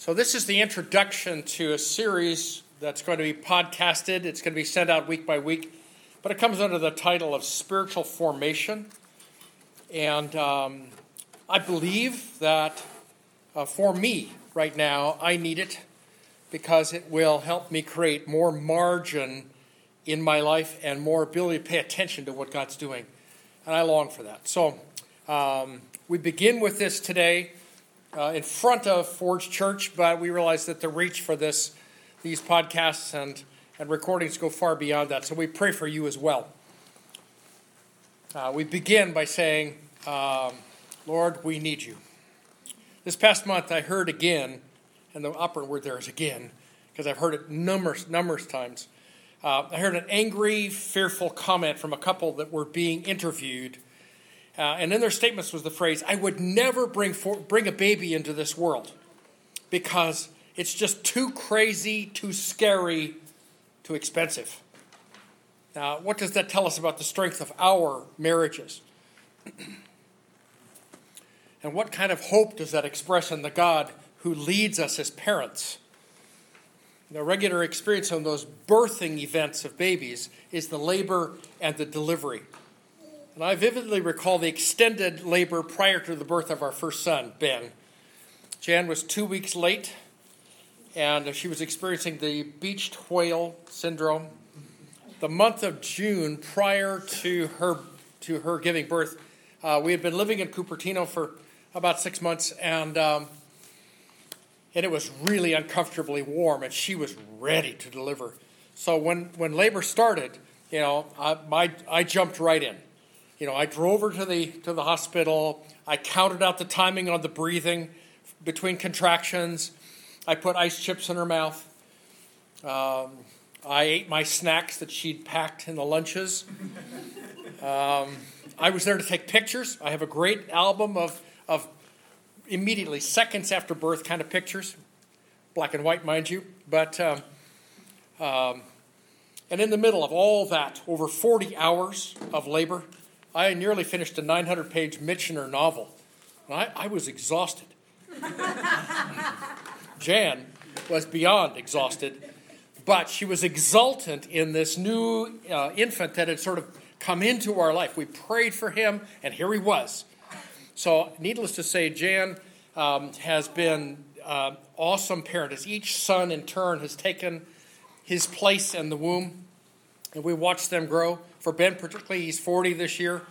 So, this is the introduction to a series that's going to be podcasted. It's going to be sent out week by week, but it comes under the title of Spiritual Formation. And um, I believe that uh, for me right now, I need it because it will help me create more margin in my life and more ability to pay attention to what God's doing. And I long for that. So, um, we begin with this today uh, in front of Forge Church, but we realize that the reach for this, these podcasts and, and recordings go far beyond that. So we pray for you as well. Uh, we begin by saying, um, Lord, we need you. This past month, I heard again, and the operative word there is again, because I've heard it numerous, numerous times. Uh, I heard an angry, fearful comment from a couple that were being interviewed uh, and in their statements was the phrase, I would never bring, for, bring a baby into this world because it's just too crazy, too scary, too expensive. Now, what does that tell us about the strength of our marriages? and what kind of hope does that express in the God who leads us as parents? The regular experience on those birthing events of babies is the labor and the delivery. And I vividly recall the extended labor prior to the birth of our first son, Ben. Jan was two weeks late, and she was experiencing the beached whale syndrome. The month of June prior to her to her giving birth, uh, we had been living in Cupertino for about six months, and um, and it was really uncomfortably warm, and she was ready to deliver. So when when labor started, you know, I, my I jumped right in you know, I drove her to the to the hospital. I counted out the timing on the breathing between contractions. I put ice chips in her mouth. Um, I ate my snacks that she'd packed in the lunches. Um, I was there to take pictures. I have a great album of, of immediately, seconds after birth kind of pictures, black and white, mind you. But, um, um, and in the middle of all that, over 40 hours of labor, I nearly finished a 900 page Michener novel. I, I was exhausted. Jan was beyond exhausted, but she was exultant in this new uh, infant that had sort of come into our life. We prayed for him, and here he was. So, needless to say, Jan um, has been uh, awesome parent as each son in turn has taken his place in the womb, and we watched them grow. For Ben, particularly, he's 40 this year,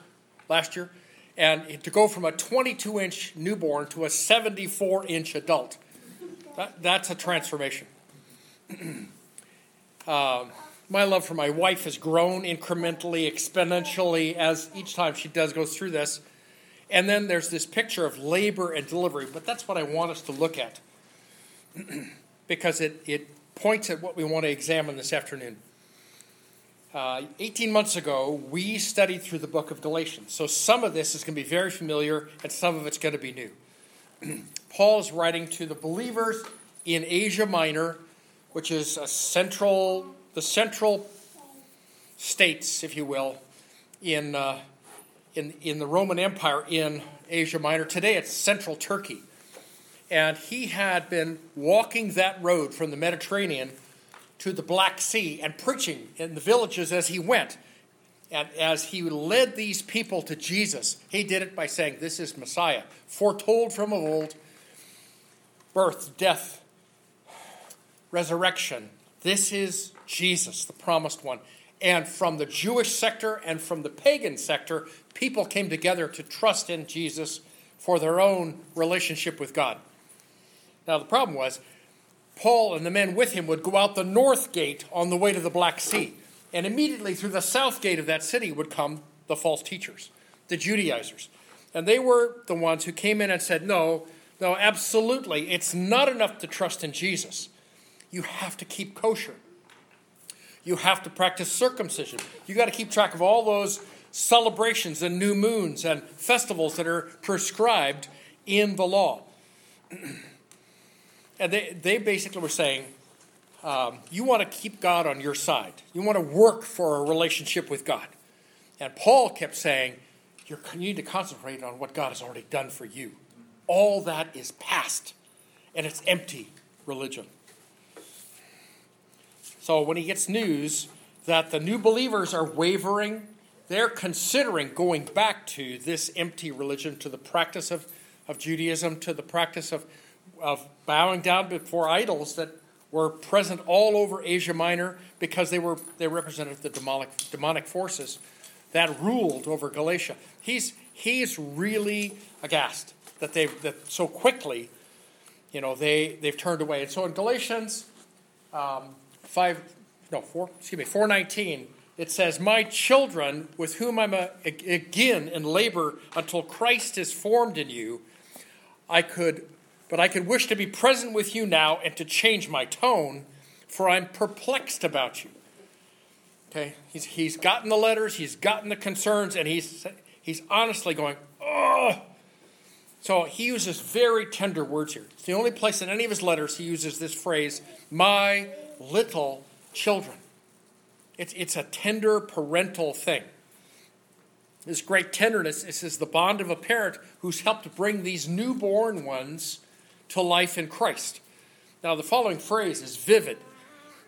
last year. And to go from a 22 inch newborn to a 74 inch adult, that, that's a transformation. uh, my love for my wife has grown incrementally, exponentially, as each time she does goes through this. And then there's this picture of labor and delivery, but that's what I want us to look at because it, it points at what we want to examine this afternoon. Uh, 18 months ago, we studied through the book of Galatians. So some of this is going to be very familiar, and some of it's going to be new. Paul is writing to the believers in Asia Minor, which is a central, the central states, if you will, in, uh, in, in the Roman Empire in Asia Minor. Today it's central Turkey. And he had been walking that road from the Mediterranean to the Black Sea and preaching in the villages as he went. And as he led these people to Jesus, he did it by saying, This is Messiah, foretold from of old birth, death, resurrection. This is Jesus, the promised one. And from the Jewish sector and from the pagan sector, people came together to trust in Jesus for their own relationship with God. Now, the problem was Paul and the men with him would go out the north gate on the way to the Black Sea. And immediately through the south gate of that city would come the false teachers, the Judaizers. And they were the ones who came in and said, No, no, absolutely. It's not enough to trust in Jesus. You have to keep kosher. You have to practice circumcision. You got to keep track of all those celebrations and new moons and festivals that are prescribed in the law. And they, they basically were saying, um, you want to keep God on your side. You want to work for a relationship with God. And Paul kept saying, you need to concentrate on what God has already done for you. All that is past, and it's empty, religion. So when he gets news that the new believers are wavering, they're considering going back to this empty religion, to the practice of, of Judaism, to the practice of, of bowing down before idols that were present all over Asia Minor because they were they represented the demonic demonic forces that ruled over Galatia. He's he's really aghast that they that so quickly, you know, they they've turned away. And so in Galatians um, five no four excuse me four nineteen it says, My children, with whom I'm a, again in labor until Christ is formed in you, I could, but I could wish to be present with you now and to change my tone, for I'm perplexed about you. Okay, he's, he's gotten the letters, he's gotten the concerns, and he's, he's honestly going, oh. So he uses very tender words here. It's the only place in any of his letters he uses this phrase, my little children. It's, it's a tender parental thing. This great tenderness this is the bond of a parent who's helped bring these newborn ones to life in Christ. Now, the following phrase is vivid.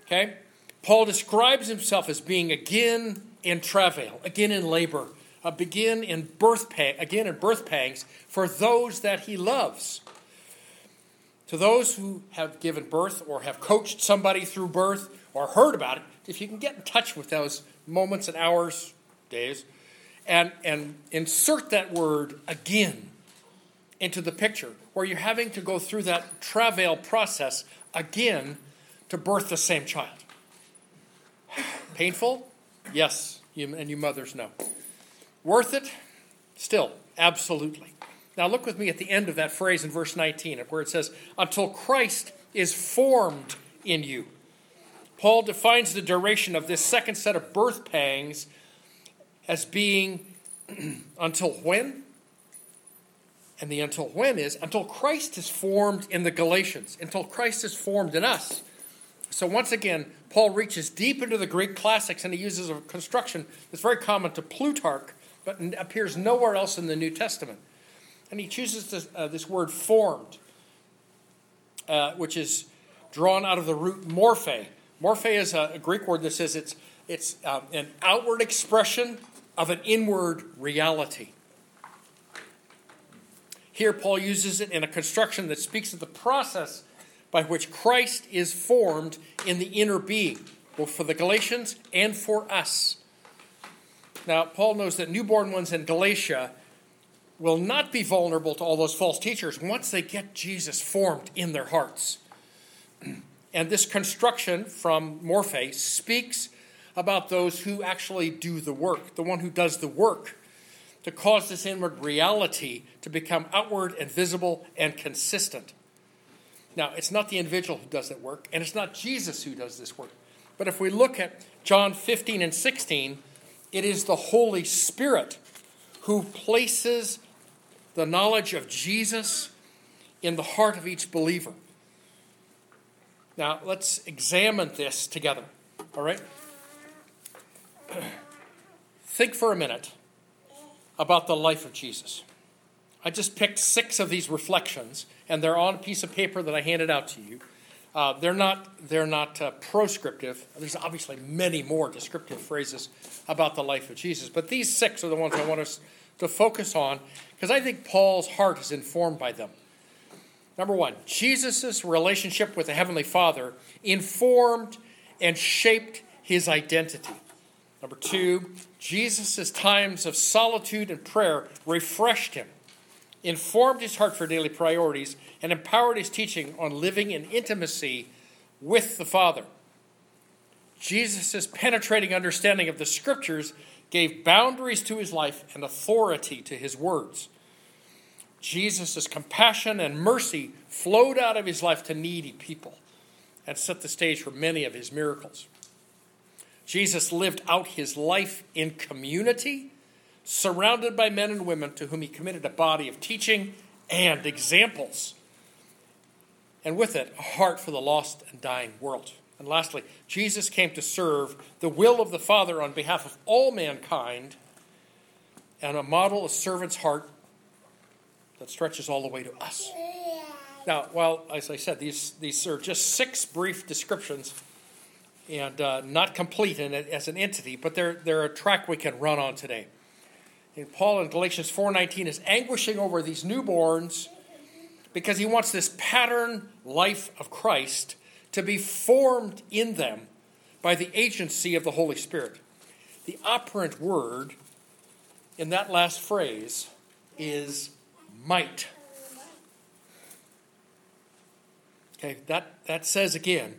Okay? Paul describes himself as being again in travail, again in labor, uh, begin in birth pang, again in birth pangs for those that he loves. To those who have given birth or have coached somebody through birth or heard about it, if you can get in touch with those moments and hours, days, and, and insert that word again into the picture, where you're having to go through that travail process again to birth the same child. Painful? Yes, you, and you mothers know. Worth it? Still, absolutely. Now look with me at the end of that phrase in verse 19, where it says, Until Christ is formed in you. Paul defines the duration of this second set of birth pangs as being until when? And the until when is until Christ is formed in the Galatians, until Christ is formed in us. So once again, Paul reaches deep into the Greek classics and he uses a construction that's very common to Plutarch, but appears nowhere else in the New Testament. And he chooses this, uh, this word formed, uh, which is drawn out of the root morphe, Morphe is a, Greek word that says it's, it's um, an outward expression of an inward reality. Here, Paul uses it in a construction that speaks of the process by which Christ is formed in the inner being, both for the Galatians and for us. Now, Paul knows that newborn ones in Galatia will not be vulnerable to all those false teachers once they get Jesus formed in their hearts. And this construction from Morphe speaks about those who actually do the work, the one who does the work to cause this inward reality to become outward and visible and consistent. Now, it's not the individual who does that work, and it's not Jesus who does this work. But if we look at John 15 and 16, it is the Holy Spirit who places the knowledge of Jesus in the heart of each believer. Now, let's examine this together. All right? Think for a minute about the life of Jesus. I just picked six of these reflections, and they're on a piece of paper that I handed out to you. Uh, they're not, they're not uh, proscriptive. There's obviously many more descriptive phrases about the life of Jesus, but these six are the ones I want us to focus on because I think Paul's heart is informed by them. Number one, Jesus' relationship with the Heavenly Father informed and shaped his identity. Number two, Jesus' times of solitude and prayer refreshed him, informed his heart for daily priorities, and empowered his teaching on living in intimacy with the Father. Jesus' penetrating understanding of the Scriptures gave boundaries to his life and authority to his words. Jesus' compassion and mercy flowed out of his life to needy people and set the stage for many of his miracles. Jesus lived out his life in community, surrounded by men and women to whom he committed a body of teaching and examples, and with it, a heart for the lost and dying world. And lastly, Jesus came to serve the will of the Father on behalf of all mankind and a model of servant's heart that stretches all the way to us. Now, well, as I said, these, these are just six brief descriptions and uh, not complete in as an entity, but they're, they're a track we can run on today. And Paul in Galatians 4.19 is anguishing over these newborns because he wants this pattern life of Christ to be formed in them by the agency of the Holy Spirit. The operant word in that last phrase is might. Okay, that, that says again,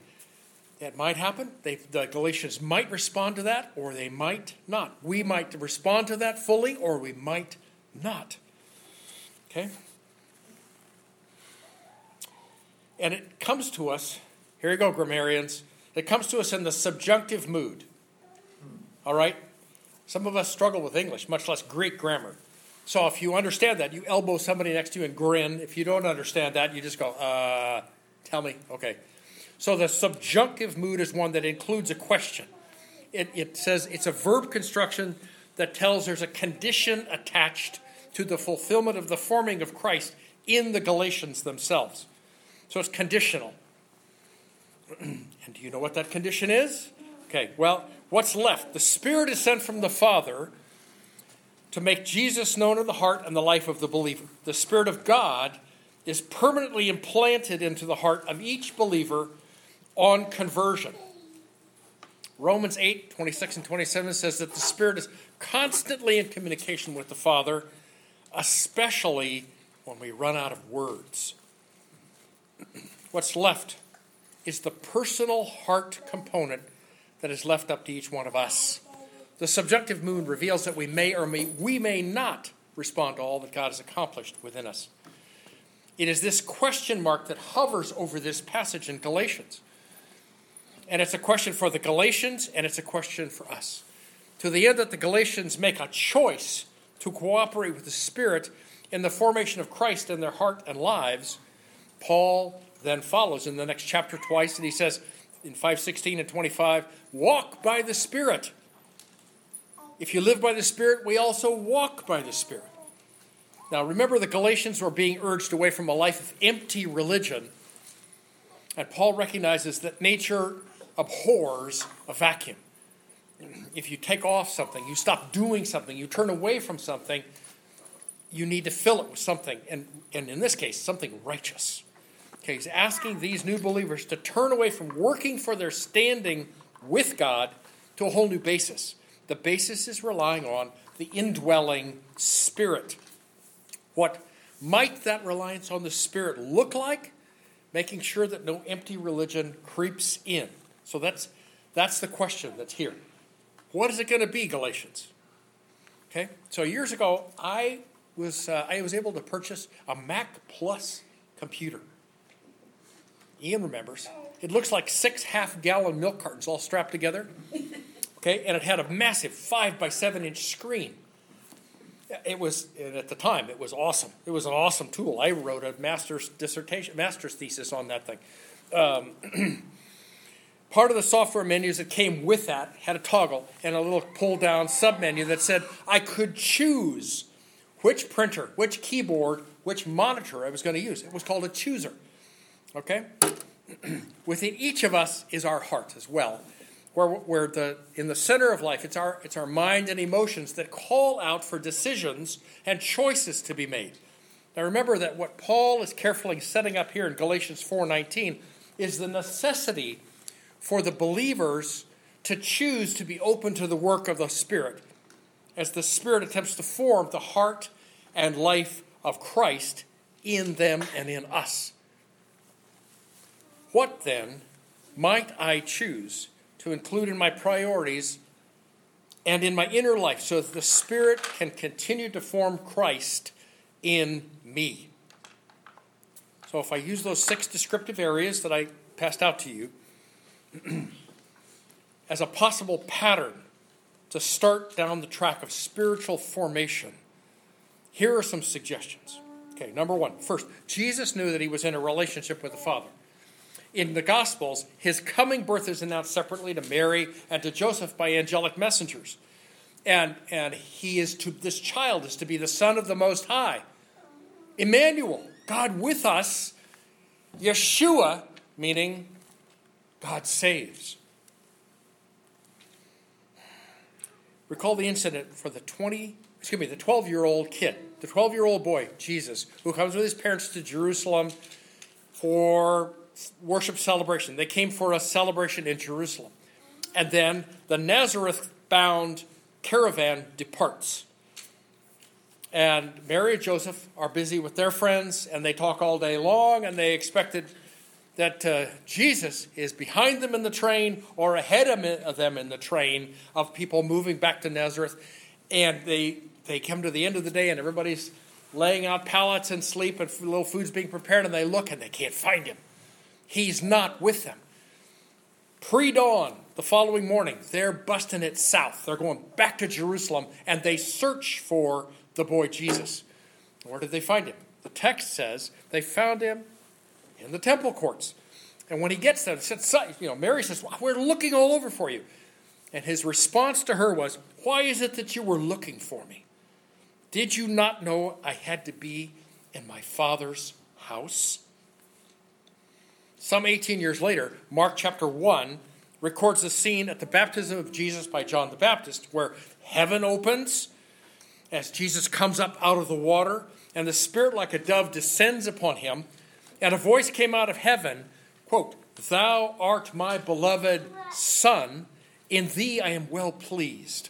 that might happen. They, the Galatians might respond to that, or they might not. We might respond to that fully, or we might not. Okay? And it comes to us, here you go, grammarians. It comes to us in the subjunctive mood. All right? Some of us struggle with English, much less Greek grammar. So if you understand that, you elbow somebody next to you and grin. If you don't understand that, you just go, uh, tell me. Okay. So the subjunctive mood is one that includes a question. It, it says it's a verb construction that tells there's a condition attached to the fulfillment of the forming of Christ in the Galatians themselves. So it's conditional. and do you know what that condition is? Okay, well, what's left? The Spirit is sent from the Father to make Jesus known in the heart and the life of the believer. The Spirit of God is permanently implanted into the heart of each believer on conversion. Romans 8, 26 and 27 says that the Spirit is constantly in communication with the Father, especially when we run out of words. What's left is the personal heart component that is left up to each one of us. The subjunctive mood reveals that we may or may, we may not respond to all that God has accomplished within us. It is this question mark that hovers over this passage in Galatians. And it's a question for the Galatians and it's a question for us. To the end that the Galatians make a choice to cooperate with the Spirit in the formation of Christ in their heart and lives, Paul then follows in the next chapter twice and he says in 516 and 25, walk by the Spirit. If you live by the Spirit, we also walk by the Spirit. Now, remember, the Galatians were being urged away from a life of empty religion. And Paul recognizes that nature abhors a vacuum. If you take off something, you stop doing something, you turn away from something, you need to fill it with something, and, and in this case, something righteous. Okay, he's asking these new believers to turn away from working for their standing with God to a whole new basis. The basis is relying on the indwelling Spirit. What might that reliance on the Spirit look like? Making sure that no empty religion creeps in. So that's, that's the question that's here. What is it going to be, Galatians? Okay, so years ago, I was, uh, I was able to purchase a Mac Plus computer. Ian remembers. It looks like six half gallon milk cartons all strapped together. Okay, and it had a massive five by seven inch screen it was and at the time it was awesome. It was an awesome tool. I wrote a master's dissertation, master's thesis on that thing. Um, part of the software menus that came with that had a toggle and a little pull down sub menu that said I could choose which printer, which keyboard, which monitor I was going to use. It was called a chooser. Okay? Within each of us is our heart as well where, where the, in the center of life, it's our, it's our mind and emotions that call out for decisions and choices to be made. Now remember that what Paul is carefully setting up here in Galatians 4:19 is the necessity for the believers to choose to be open to the work of the Spirit as the Spirit attempts to form the heart and life of Christ in them and in us. What then might I choose to include in my priorities and in my inner life so that the Spirit can continue to form Christ in me. So, if I use those six descriptive areas that I passed out to you as a possible pattern to start down the track of spiritual formation, here are some suggestions. Okay, number one, first, Jesus knew that he was in a relationship with the Father in the Gospels, his coming birth is announced separately to Mary and to Joseph by angelic messengers. And, and he is to, this child is to be the Son of the Most High. Emmanuel, God with us Yeshua, meaning God saves. Recall the incident for the 20, excuse me, the 12 year old kid, the 12 year old boy, Jesus, who comes with his parents to Jerusalem for worship celebration. They came for a celebration in Jerusalem. And then the Nazareth bound caravan departs. And Mary and Joseph are busy with their friends, and they talk all day long, and they expected that uh, Jesus is behind them in the train or ahead of them in the train of people moving back to Nazareth. And they, they come to the end of the day, and everybody's laying out pallets and sleep, and little food's being prepared, and they look and they can't find him. He's not with them. Pre dawn, the following morning, they're busting it south. They're going back to Jerusalem, and they search for the boy Jesus. Where did they find him? The text says they found him in the temple courts. And when he gets there, you know, Mary says, We're looking all over for you. And his response to her was, Why is it that you were looking for me? Did you not know I had to be in my father's house? Some 18 years later, Mark chapter 1 records the scene at the baptism of Jesus by John the Baptist, where heaven opens as Jesus comes up out of the water, and the Spirit, like a dove, descends upon him, and a voice came out of heaven, quote, Thou art my beloved Son, in thee I am well pleased.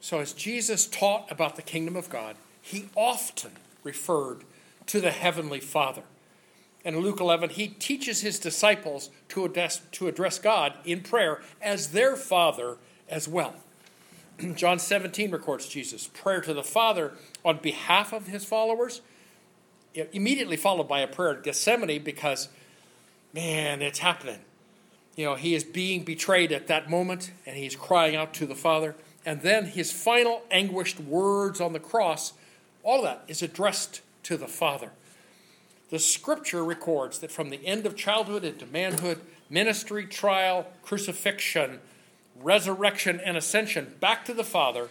So, as Jesus taught about the kingdom of God, he often referred to the heavenly Father. And in Luke 11, he teaches his disciples to address, to address God in prayer as their Father as well. John 17 records Jesus' prayer to the Father on behalf of his followers, immediately followed by a prayer at Gethsemane because, man, it's happening. You know, he is being betrayed at that moment and he's crying out to the Father. And then his final anguished words on the cross, all that is addressed to the Father. The scripture records that from the end of childhood into manhood, ministry, trial, crucifixion, resurrection, and ascension back to the Father,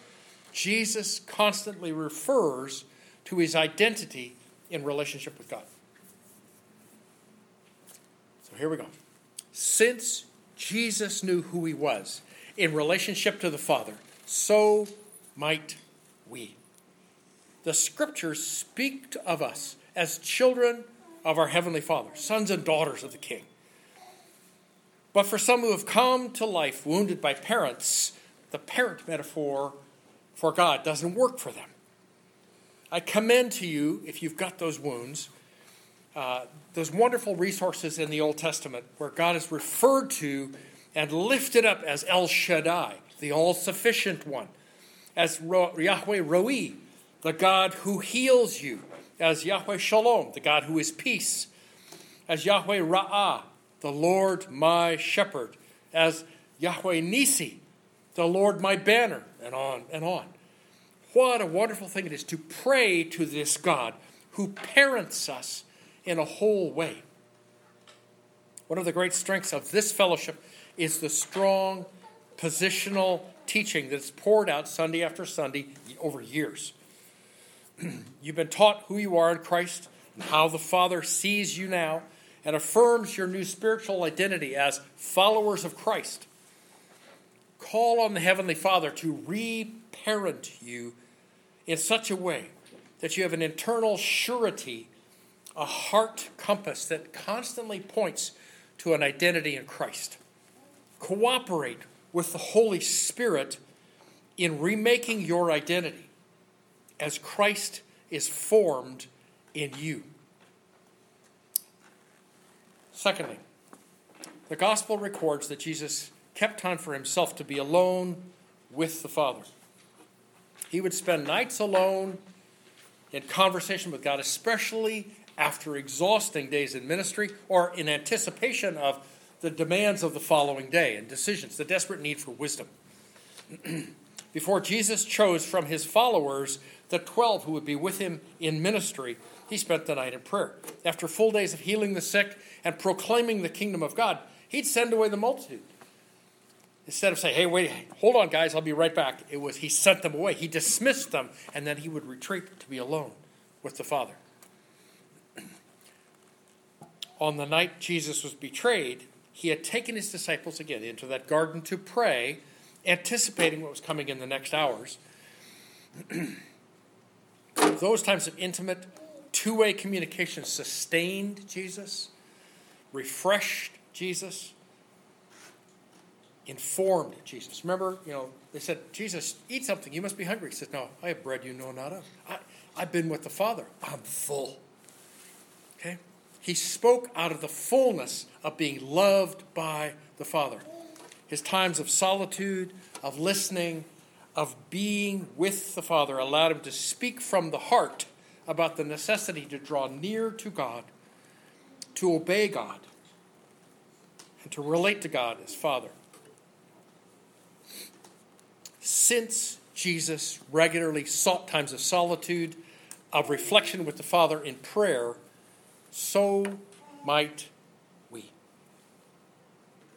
Jesus constantly refers to his identity in relationship with God. So here we go. Since Jesus knew who he was in relationship to the Father, so might we. The scriptures speak of us as children of our Heavenly Father, sons and daughters of the King. But for some who have come to life wounded by parents, the parent metaphor for God doesn't work for them. I commend to you, if you've got those wounds, uh, those wonderful resources in the Old Testament where God is referred to and lifted up as El Shaddai, the all sufficient one, as Yahweh Roi, the God who heals you, as Yahweh Shalom, the God who is peace, as Yahweh Ra'ah, the Lord my shepherd, as Yahweh Nisi, the Lord my banner, and on and on. What a wonderful thing it is to pray to this God who parents us in a whole way. One of the great strengths of this fellowship is the strong positional teaching that's poured out Sunday after Sunday over years. You've been taught who you are in Christ and how the Father sees you now and affirms your new spiritual identity as followers of Christ. Call on the Heavenly Father to reparent you in such a way that you have an internal surety, a heart compass that constantly points to an identity in Christ. Cooperate with the Holy Spirit in remaking your identity as Christ is formed in you. Secondly, the gospel records that Jesus kept time for himself to be alone with the Father. He would spend nights alone in conversation with God, especially after exhausting days in ministry or in anticipation of the demands of the following day and decisions, the desperate need for wisdom. Before Jesus chose from his followers the 12 who would be with him in ministry, he spent the night in prayer. After full days of healing the sick and proclaiming the kingdom of God, he'd send away the multitude. Instead of saying, hey, wait, hold on, guys, I'll be right back, it was he sent them away. He dismissed them, and then he would retreat to be alone with the Father. on the night Jesus was betrayed, he had taken his disciples again into that garden to pray, anticipating what was coming in the next hours. Those times of intimate, two way communication sustained Jesus, refreshed Jesus, informed Jesus. Remember, you know, they said, Jesus, eat something. You must be hungry. He said, No, I have bread you know not of. I, I've been with the Father. I'm full. Okay? He spoke out of the fullness of being loved by the Father. His times of solitude, of listening, of being with the Father allowed him to speak from the heart about the necessity to draw near to God, to obey God, and to relate to God as Father. Since Jesus regularly sought times of solitude, of reflection with the Father in prayer, so might we.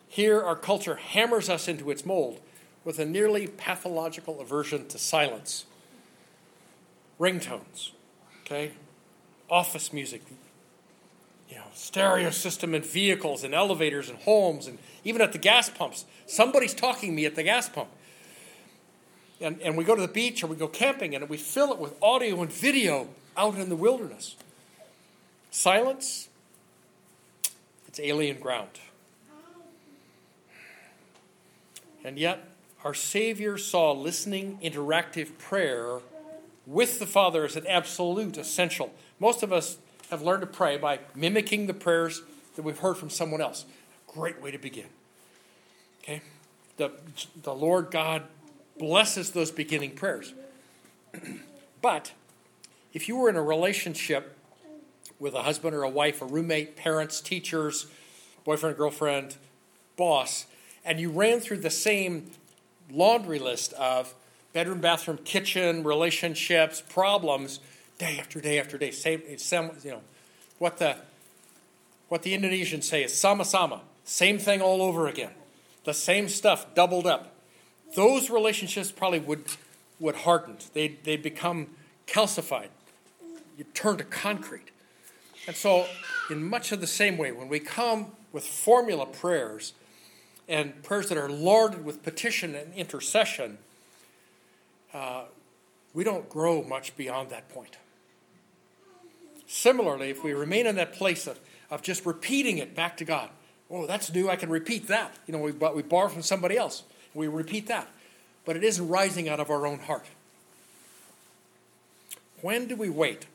Here, our culture hammers us into its mold with a nearly pathological aversion to silence. Ringtones, okay? Office music, you know, stereo system in vehicles and elevators and homes and even at the gas pumps. Somebody's talking to me at the gas pump. And, and we go to the beach or we go camping and we fill it with audio and video out in the wilderness. Silence, it's alien ground. And yet, our Savior saw listening, interactive prayer with the Father as an absolute essential. Most of us have learned to pray by mimicking the prayers that we've heard from someone else. Great way to begin. Okay? The, the Lord God blesses those beginning prayers. but if you were in a relationship with a husband or a wife, a roommate, parents, teachers, boyfriend, girlfriend, boss, and you ran through the same laundry list of bedroom, bathroom, kitchen, relationships, problems, day after day after day. Same, you know, what the what the Indonesians say is sama sama, same thing all over again, the same stuff doubled up. Those relationships probably would would harden. They they become calcified. You turn to concrete. And so, in much of the same way, when we come with formula prayers, and prayers that are larded with petition and intercession, uh, we don't grow much beyond that point. Similarly, if we remain in that place of, of just repeating it back to God, oh, that's new, I can repeat that. You know, we, we borrow from somebody else, we repeat that. But it isn't rising out of our own heart. When do we wait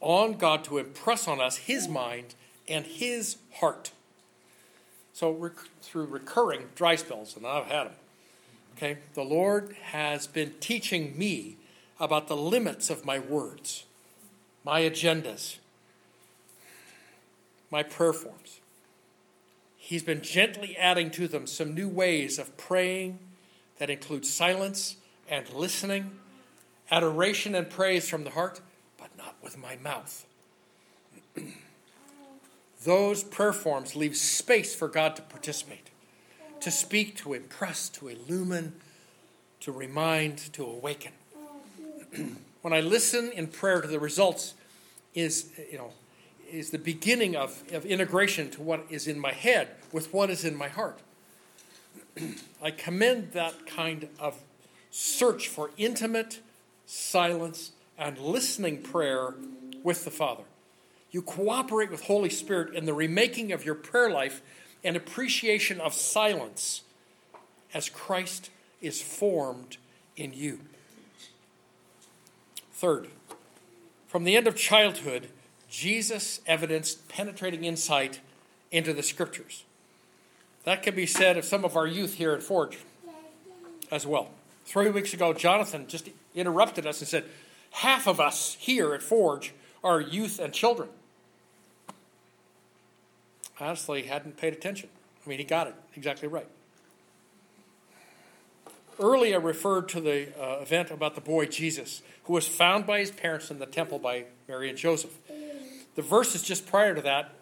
on God to impress on us His mind and His heart? So rec- through recurring dry spells, and I've had them. Okay, the Lord has been teaching me about the limits of my words, my agendas, my prayer forms. He's been gently adding to them some new ways of praying that include silence and listening, adoration and praise from the heart, but not with my mouth. Those prayer forms leave space for God to participate, to speak, to impress, to illumine, to remind, to awaken. when I listen in prayer to the results is, you know, is the beginning of, of integration to what is in my head with what is in my heart. I commend that kind of search for intimate silence and listening prayer with the Father. You cooperate with Holy Spirit in the remaking of your prayer life and appreciation of silence as Christ is formed in you. Third, from the end of childhood, Jesus evidenced penetrating insight into the scriptures. That can be said of some of our youth here at Forge as well. Three weeks ago, Jonathan just interrupted us and said, Half of us here at Forge are youth and children honestly hadn't paid attention. I mean, he got it exactly right. Earlier, I referred to the uh, event about the boy Jesus, who was found by his parents in the temple by Mary and Joseph. The verses just prior to that,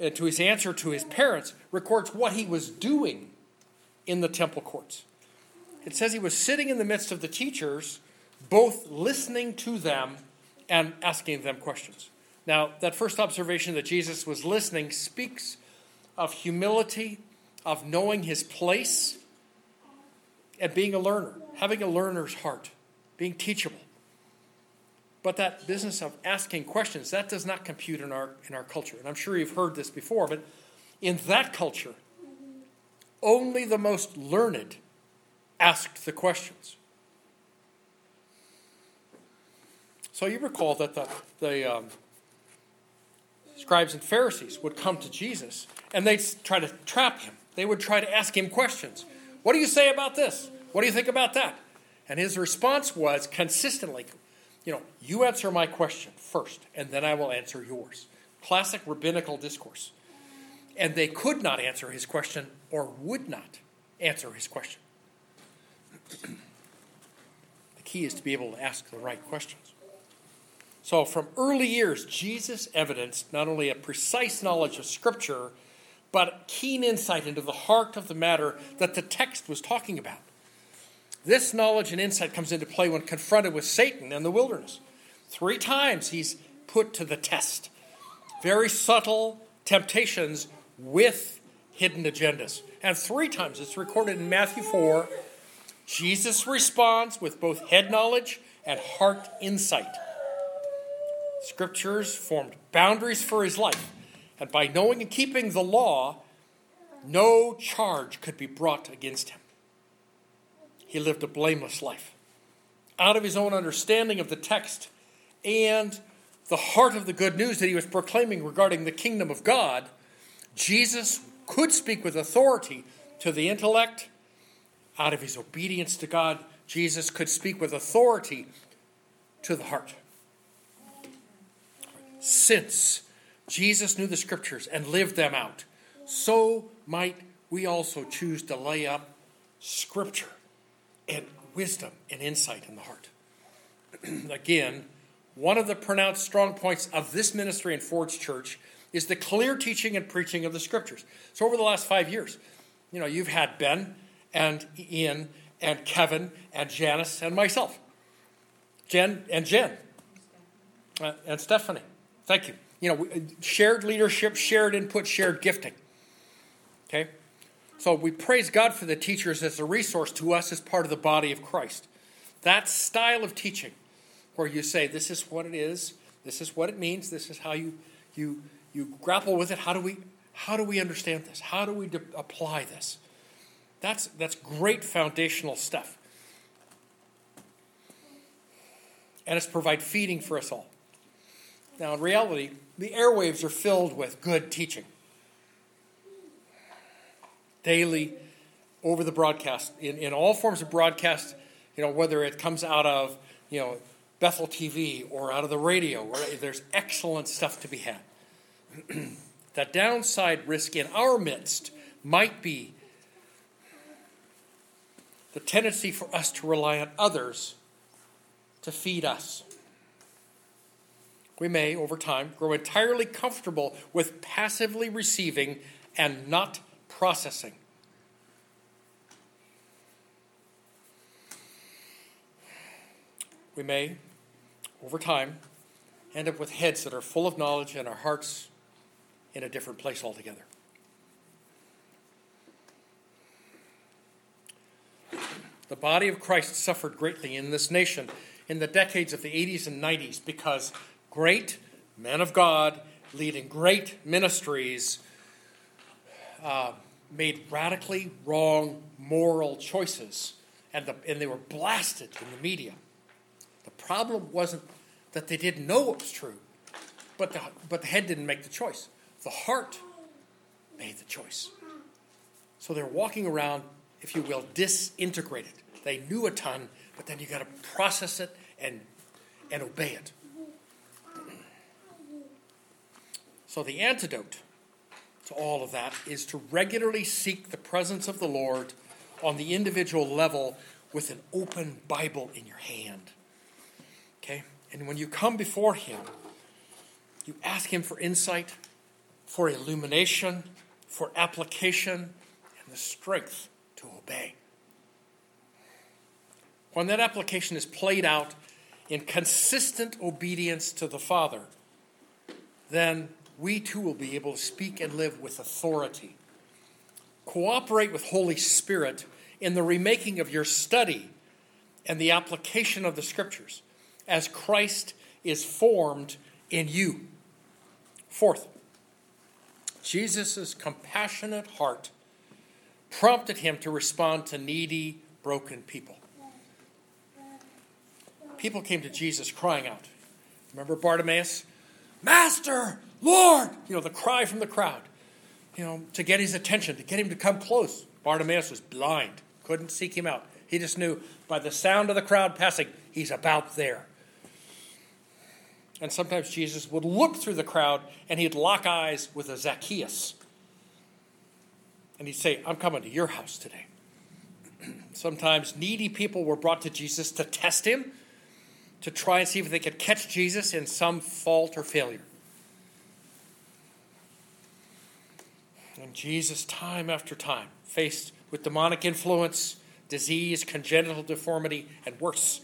uh, to his answer to his parents, records what he was doing in the temple courts. It says he was sitting in the midst of the teachers, both listening to them and asking them questions. Now, that first observation that Jesus was listening speaks of humility, of knowing his place, and being a learner, having a learner's heart, being teachable. But that business of asking questions, that does not compute in our, in our culture. And I'm sure you've heard this before, but in that culture, only the most learned asked the questions. So you recall that the, the um, scribes and Pharisees would come to Jesus and they'd try to trap him. They would try to ask him questions. What do you say about this? What do you think about that? And his response was consistently, you know, you answer my question first, and then I will answer yours. Classic rabbinical discourse. And they could not answer his question or would not answer his question. the key is to be able to ask the right questions. So, from early years, Jesus evidenced not only a precise knowledge of Scripture, but keen insight into the heart of the matter that the text was talking about. This knowledge and insight comes into play when confronted with Satan in the wilderness. Three times he's put to the test. Very subtle temptations with hidden agendas. And three times it's recorded in Matthew 4. Jesus responds with both head knowledge and heart insight. Scriptures formed boundaries for his life, and by knowing and keeping the law, no charge could be brought against him. He lived a blameless life. Out of his own understanding of the text and the heart of the good news that he was proclaiming regarding the kingdom of God, Jesus could speak with authority to the intellect. Out of his obedience to God, Jesus could speak with authority to the heart. Since Jesus knew the scriptures and lived them out, so might we also choose to lay up scripture and wisdom and insight in the heart. Again, one of the pronounced strong points of this ministry in Forge Church is the clear teaching and preaching of the scriptures. So over the last five years, you know, you've had Ben and Ian and Kevin and Janice and myself, Jen and Jen uh, and Stephanie. Thank you. You know, shared leadership, shared input, shared gifting. Okay? So we praise God for the teachers as a resource to us as part of the body of Christ. That style of teaching, where you say, this is what it is, this is what it means, this is how you, you you grapple with it. How do we how do we understand this? How do we de- apply this? That's that's great foundational stuff. And it's provide feeding for us all. Now, in reality, the airwaves are filled with good teaching. Daily, over the broadcast, in, in all forms of broadcast, you know, whether it comes out of, you know, Bethel TV or out of the radio, or there's excellent stuff to be had. that downside risk in our midst might be the tendency for us to rely on others to feed us. We may, over time, grow entirely comfortable with passively receiving and not processing. We may, over time, end up with heads that are full of knowledge and our hearts in a different place altogether. The body of Christ suffered greatly in this nation in the decades of the 80s and 90s because great men of God leading great ministries uh, made radically wrong moral choices and, the, and they were blasted in the media. The problem wasn't that they didn't know what was true, but the, but the head didn't make the choice. The heart made the choice. So they're walking around, if you will, disintegrated. They knew a ton, but then you got to process it and, and obey it. So the antidote to all of that is to regularly seek the presence of the Lord on the individual level with an open Bible in your hand. Okay? And when you come before Him, you ask Him for insight, for illumination, for application, and the strength to obey. When that application is played out in consistent obedience to the Father, then we too will be able to speak and live with authority. Cooperate with Holy Spirit in the remaking of your study and the application of the scriptures as Christ is formed in you. Fourth, Jesus' compassionate heart prompted him to respond to needy, broken people. People came to Jesus crying out. Remember Bartimaeus? Master, Lord! You know, the cry from the crowd, you know, to get his attention, to get him to come close. Bartimaeus was blind, couldn't seek him out. He just knew by the sound of the crowd passing, he's about there. And sometimes Jesus would look through the crowd and he'd lock eyes with a Zacchaeus. And he'd say, I'm coming to your house today. sometimes needy people were brought to Jesus to test him, to try and see if they could catch Jesus in some fault or failure. And Jesus, time after time, faced with demonic influence, disease, congenital deformity, and worse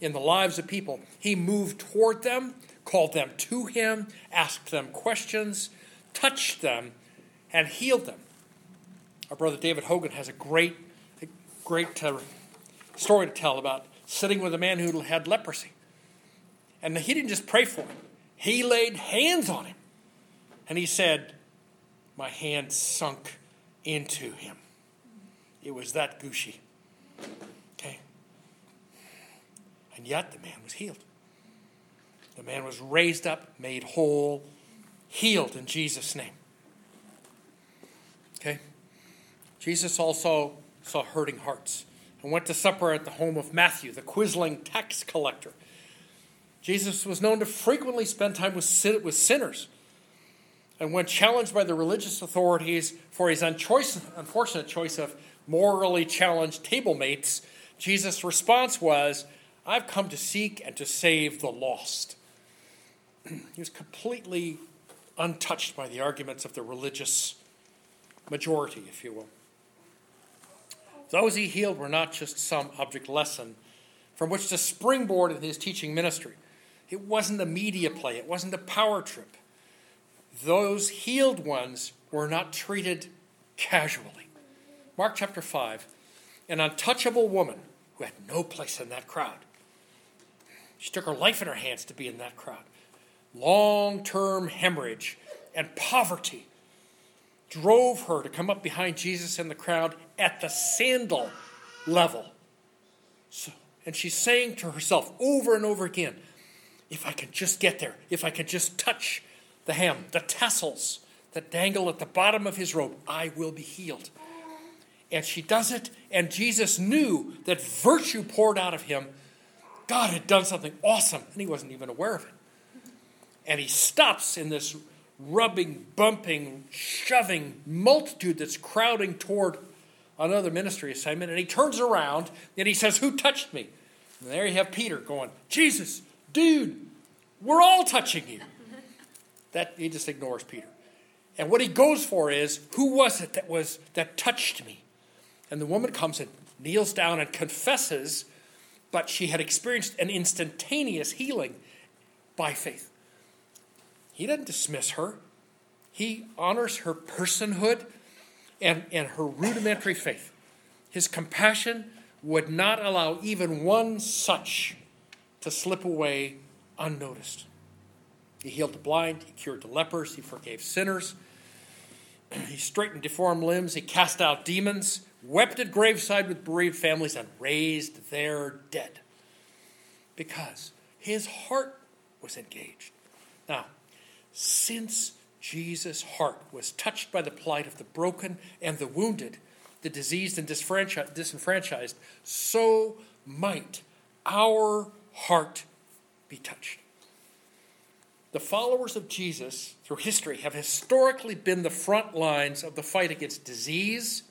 in the lives of people, he moved toward them called them to him, asked them questions, touched them, and healed them. Our brother David Hogan has a great, a great uh, story to tell about sitting with a man who had leprosy. And he didn't just pray for him, he laid hands on him. And he said, My hand sunk into him. It was that gushy. Okay? And yet the man was healed. The man was raised up, made whole, healed in Jesus' name. Okay? Jesus also saw hurting hearts and went to supper at the home of Matthew, the quisling tax collector. Jesus was known to frequently spend time with, with sinners. And when challenged by the religious authorities for his unchoice, unfortunate choice of morally challenged table mates, Jesus' response was, I've come to seek and to save the lost. he was completely untouched by the arguments of the religious majority, if you will. Those he healed were not just some object lesson from which to springboard in his teaching ministry. It wasn't a media play, it wasn't a power trip. Those healed ones were not treated casually. Mark chapter 5 an untouchable woman who had no place in that crowd. She took her life in her hands to be in that crowd long term hemorrhage, and poverty drove her to come up behind Jesus in the crowd at the sandal level. So, and she's saying to herself over and over again, if I can just get there, if I can just touch the hem, the tassels that dangle at the bottom of his robe, I will be healed. And she does it, and Jesus knew that virtue poured out of him. God had done something awesome, and he wasn't even aware of it and he stops in this rubbing, bumping, shoving multitude that's crowding toward another ministry assignment. And he turns around and he says, Who touched me? And there you have Peter going, Jesus, dude, we're all touching you. That he just ignores Peter. And what he goes for is, who was it that was that touched me? And the woman comes and kneels down and confesses, but she had experienced an instantaneous healing by faith. He doesn't dismiss her. He honors her personhood and, and her rudimentary faith. His compassion would not allow even one such to slip away unnoticed. He healed the blind, he cured the lepers, he forgave sinners, he straightened deformed limbs, he cast out demons, wept at graveside with bereaved families, and raised their dead. Because his heart was engaged. Now, since Jesus' heart was touched by the plight of the broken and the wounded, the diseased and disenfranchised, so might our heart be touched. The followers of Jesus through history have historically been the front lines of the fight against disease,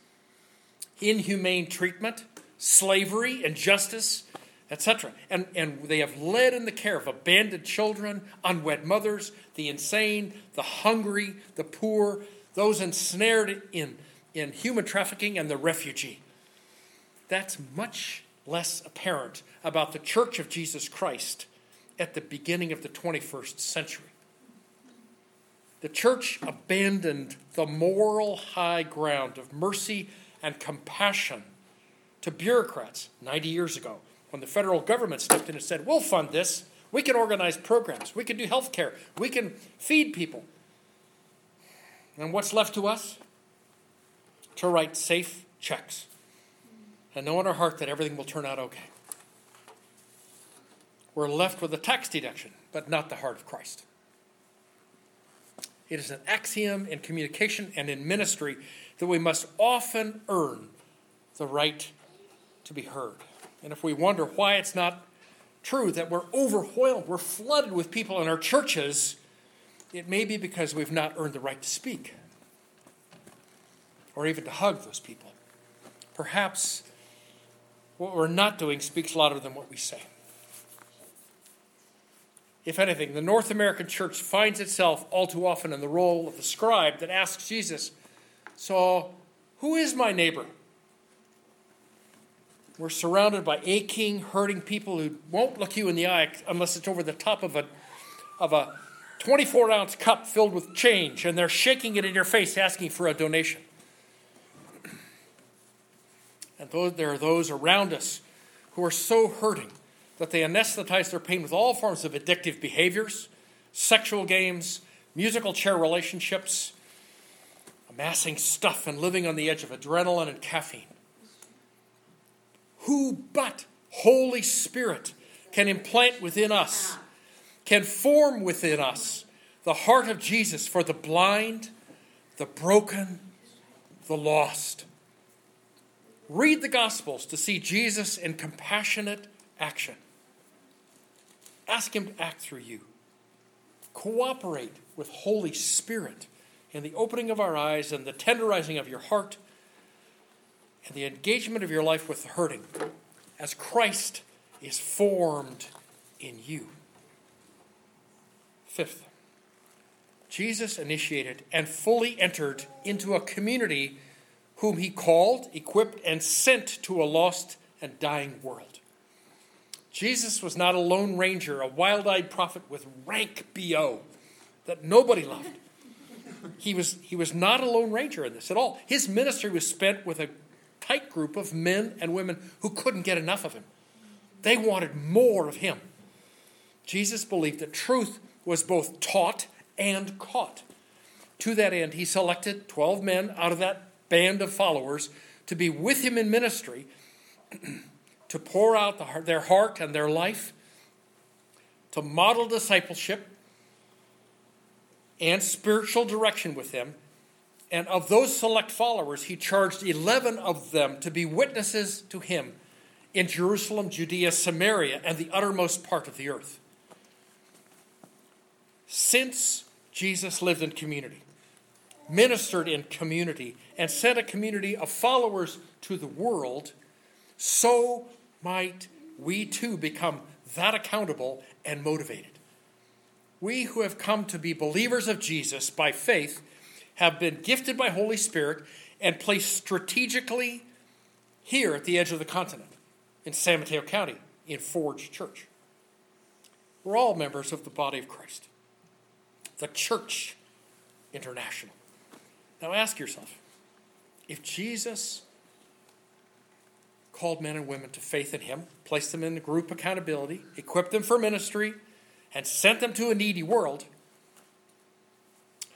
inhumane treatment, slavery, injustice, etc. And, and they have led in the care of abandoned children, unwed mothers, the insane, the hungry, the poor, those ensnared in, in human trafficking, and the refugee. That's much less apparent about the Church of Jesus Christ at the beginning of the 21st century. The church abandoned the moral high ground of mercy and compassion to bureaucrats 90 years ago when the federal government stepped in and said, We'll fund this. We can organize programs. We can do health care. We can feed people. And what's left to us? To write safe checks and know in our heart that everything will turn out okay. We're left with a tax deduction, but not the heart of Christ. It is an axiom in communication and in ministry that we must often earn the right to be heard. And if we wonder why it's not true that we're overwhelmed, we're flooded with people in our churches, it may be because we've not earned the right to speak or even to hug those people. Perhaps what we're not doing speaks louder than what we say. If anything, the North American church finds itself all too often in the role of the scribe that asks Jesus, So, who is my neighbor? We're surrounded by aching, hurting people who won't look you in the eye unless it's over the top of a, of a 24 ounce cup filled with change, and they're shaking it in your face asking for a donation. And those, there are those around us who are so hurting that they anesthetize their pain with all forms of addictive behaviors, sexual games, musical chair relationships, amassing stuff and living on the edge of adrenaline and caffeine. Who but Holy Spirit can implant within us, can form within us the heart of Jesus for the blind, the broken, the lost. Read the Gospels to see Jesus in compassionate action. Ask Him to act through you. Cooperate with Holy Spirit in the opening of our eyes and the tenderizing of your heart and the engagement of your life with the hurting as Christ is formed in you. Fifth, Jesus initiated and fully entered into a community whom he called, equipped, and sent to a lost and dying world. Jesus was not a lone ranger, a wild eyed prophet with rank BO that nobody loved. He was, he was not a lone ranger in this at all. His ministry was spent with a tight group of men and women who couldn't get enough of him. They wanted more of him. Jesus believed that truth was both taught and caught. To that end, he selected 12 men out of that band of followers to be with him in ministry, to pour out the, their heart and their life, to model discipleship and spiritual direction with them, and of those select followers, he charged 11 of them to be witnesses to him in Jerusalem, Judea, Samaria, and the uttermost part of the earth. Since Jesus lived in community, ministered in community, and sent a community of followers to the world, so might we too become that accountable and motivated. We who have come to be believers of Jesus by faith have been gifted by Holy Spirit and placed strategically here at the edge of the continent in San Mateo County in Forge Church. We're all members of the body of Christ, the Church International. Now ask yourself if Jesus called men and women to faith in Him, placed them in the group accountability, equipped them for ministry, and sent them to a needy world,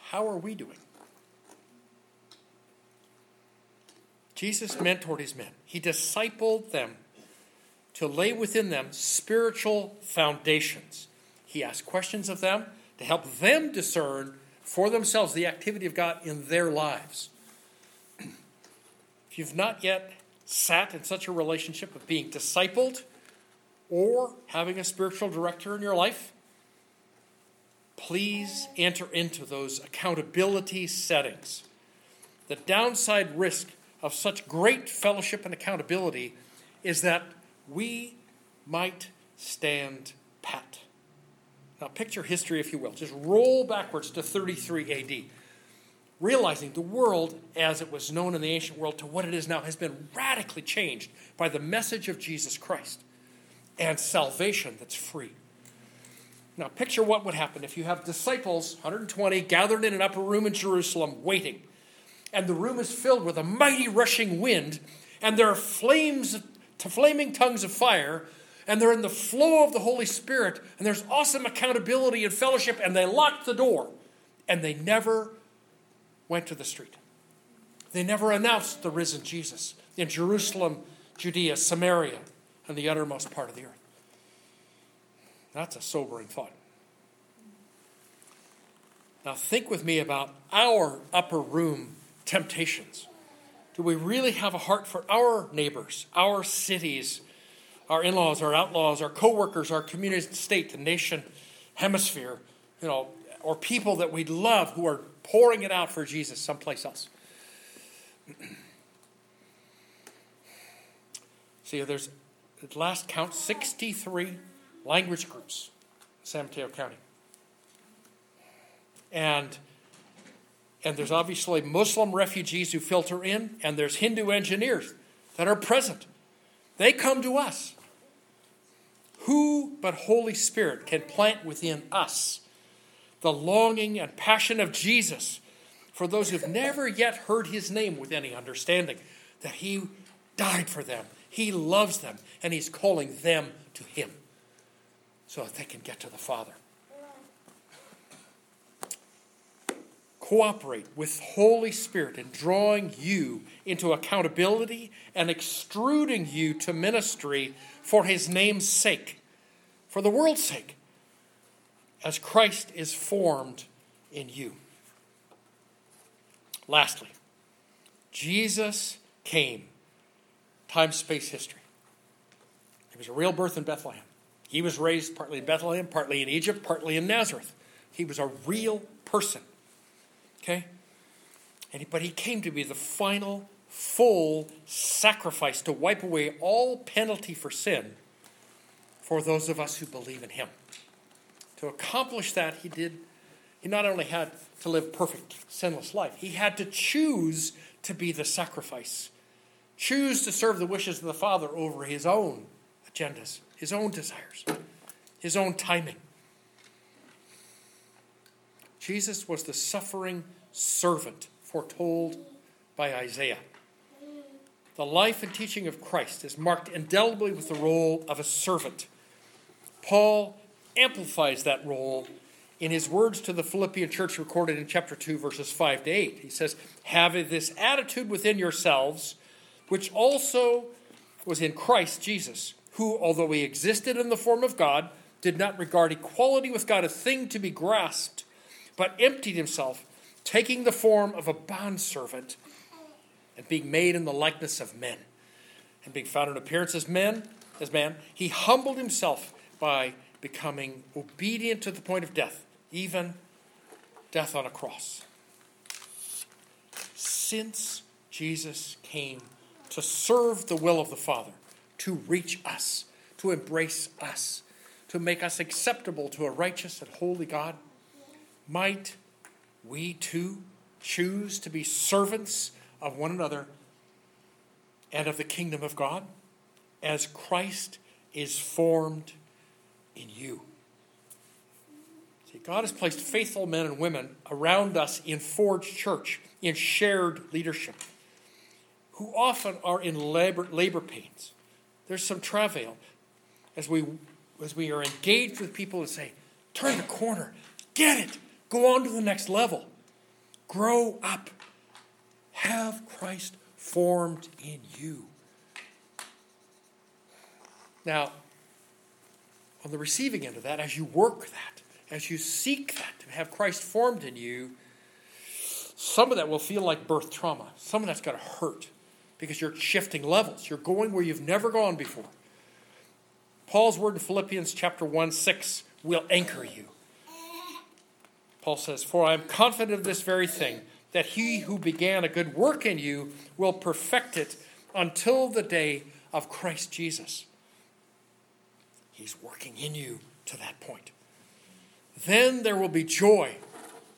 how are we doing? Jesus mentored his men. He discipled them to lay within them spiritual foundations. He asked questions of them to help them discern for themselves the activity of God in their lives. if you've not yet sat in such a relationship of being discipled or having a spiritual director in your life, please enter into those accountability settings. The downside risk of such great fellowship and accountability is that we might stand pat. Now, picture history, if you will. Just roll backwards to 33 AD, realizing the world as it was known in the ancient world to what it is now has been radically changed by the message of Jesus Christ and salvation that's free. Now, picture what would happen if you have disciples, 120, gathered in an upper room in Jerusalem waiting, and the room is filled with a mighty rushing wind, and there are flames to flaming tongues of fire, and they're in the flow of the Holy Spirit, and there's awesome accountability and fellowship, and they lock the door, and they never went to the street. They never announced the risen Jesus in Jerusalem, Judea, Samaria, and the uttermost part of the earth. That's a sobering thought. Now, think with me about our upper room temptations. Do we really have a heart for our neighbors, our cities, our in laws, our outlaws, our co workers, our community, state, the nation, hemisphere, you know, or people that we love who are pouring it out for Jesus someplace else? See, there's at last count 63 language groups in San Mateo County. And and there's obviously Muslim refugees who filter in, and there's Hindu engineers that are present. They come to us. Who but Holy Spirit can plant within us the longing and passion of Jesus for those who've never yet heard his name with any understanding that he died for them, he loves them, and he's calling them to him so that they can get to the Father. Cooperate with Holy Spirit in drawing you into accountability and extruding you to ministry for his name's sake, for the world's sake, as Christ is formed in you. Lastly, Jesus came. Time, space, history. It was a real birth in Bethlehem. He was raised partly in Bethlehem, partly in Egypt, partly in Nazareth. He was a real person. Okay? And, but he came to be the final, full sacrifice to wipe away all penalty for sin for those of us who believe in him. To accomplish that, he did, he not only had to live perfect, sinless life, he had to choose to be the sacrifice, choose to serve the wishes of the Father over his own agendas his own desires, his own timing. Jesus was the suffering servant foretold by Isaiah. The life and teaching of Christ is marked indelibly with the role of a servant. Paul amplifies that role in his words to the Philippian church recorded in chapter 2, verses 5 to 8. He says, Have this attitude within yourselves, which also was in Christ Jesus who, although he existed in the form of God, did not regard equality with God a thing to be grasped, but emptied himself, taking the form of a bondservant and being made in the likeness of men. And being found in appearance as men, as man, he humbled himself by becoming obedient to the point of death, even death on a cross. Since Jesus came to serve the will of the Father, to reach us, to embrace us, to make us acceptable to a righteous and holy God. Might we too choose to be servants of one another and of the kingdom of God as Christ is formed in you. See, God has placed faithful men and women around us in Forge Church, in shared leadership, who often are in labor, labor pains. There's some travail as we as we are engaged with people and say, turn the corner, get it, go on to the next level, grow up, have Christ formed in you. Now, on the receiving end of that, as you work that, as you seek that to have Christ formed in you, some of that will feel like birth trauma. Some of that's going to hurt because you're shifting levels. You're going where you've never gone before. Paul's word in Philippians chapter 1 6 will anchor you. Paul says, For I am confident of this very thing, that he who began a good work in you will perfect it until the day of Christ Jesus. He's working in you to that point. Then there will be joy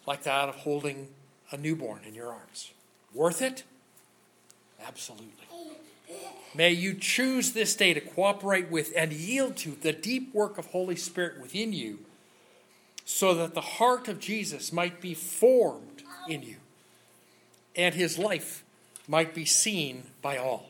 like that of holding a newborn in your arms. Worth it? Absolutely. May you choose this day to cooperate with and yield to the deep work of Holy Spirit within you so that the heart of Jesus might be formed in you and his life might be seen by all.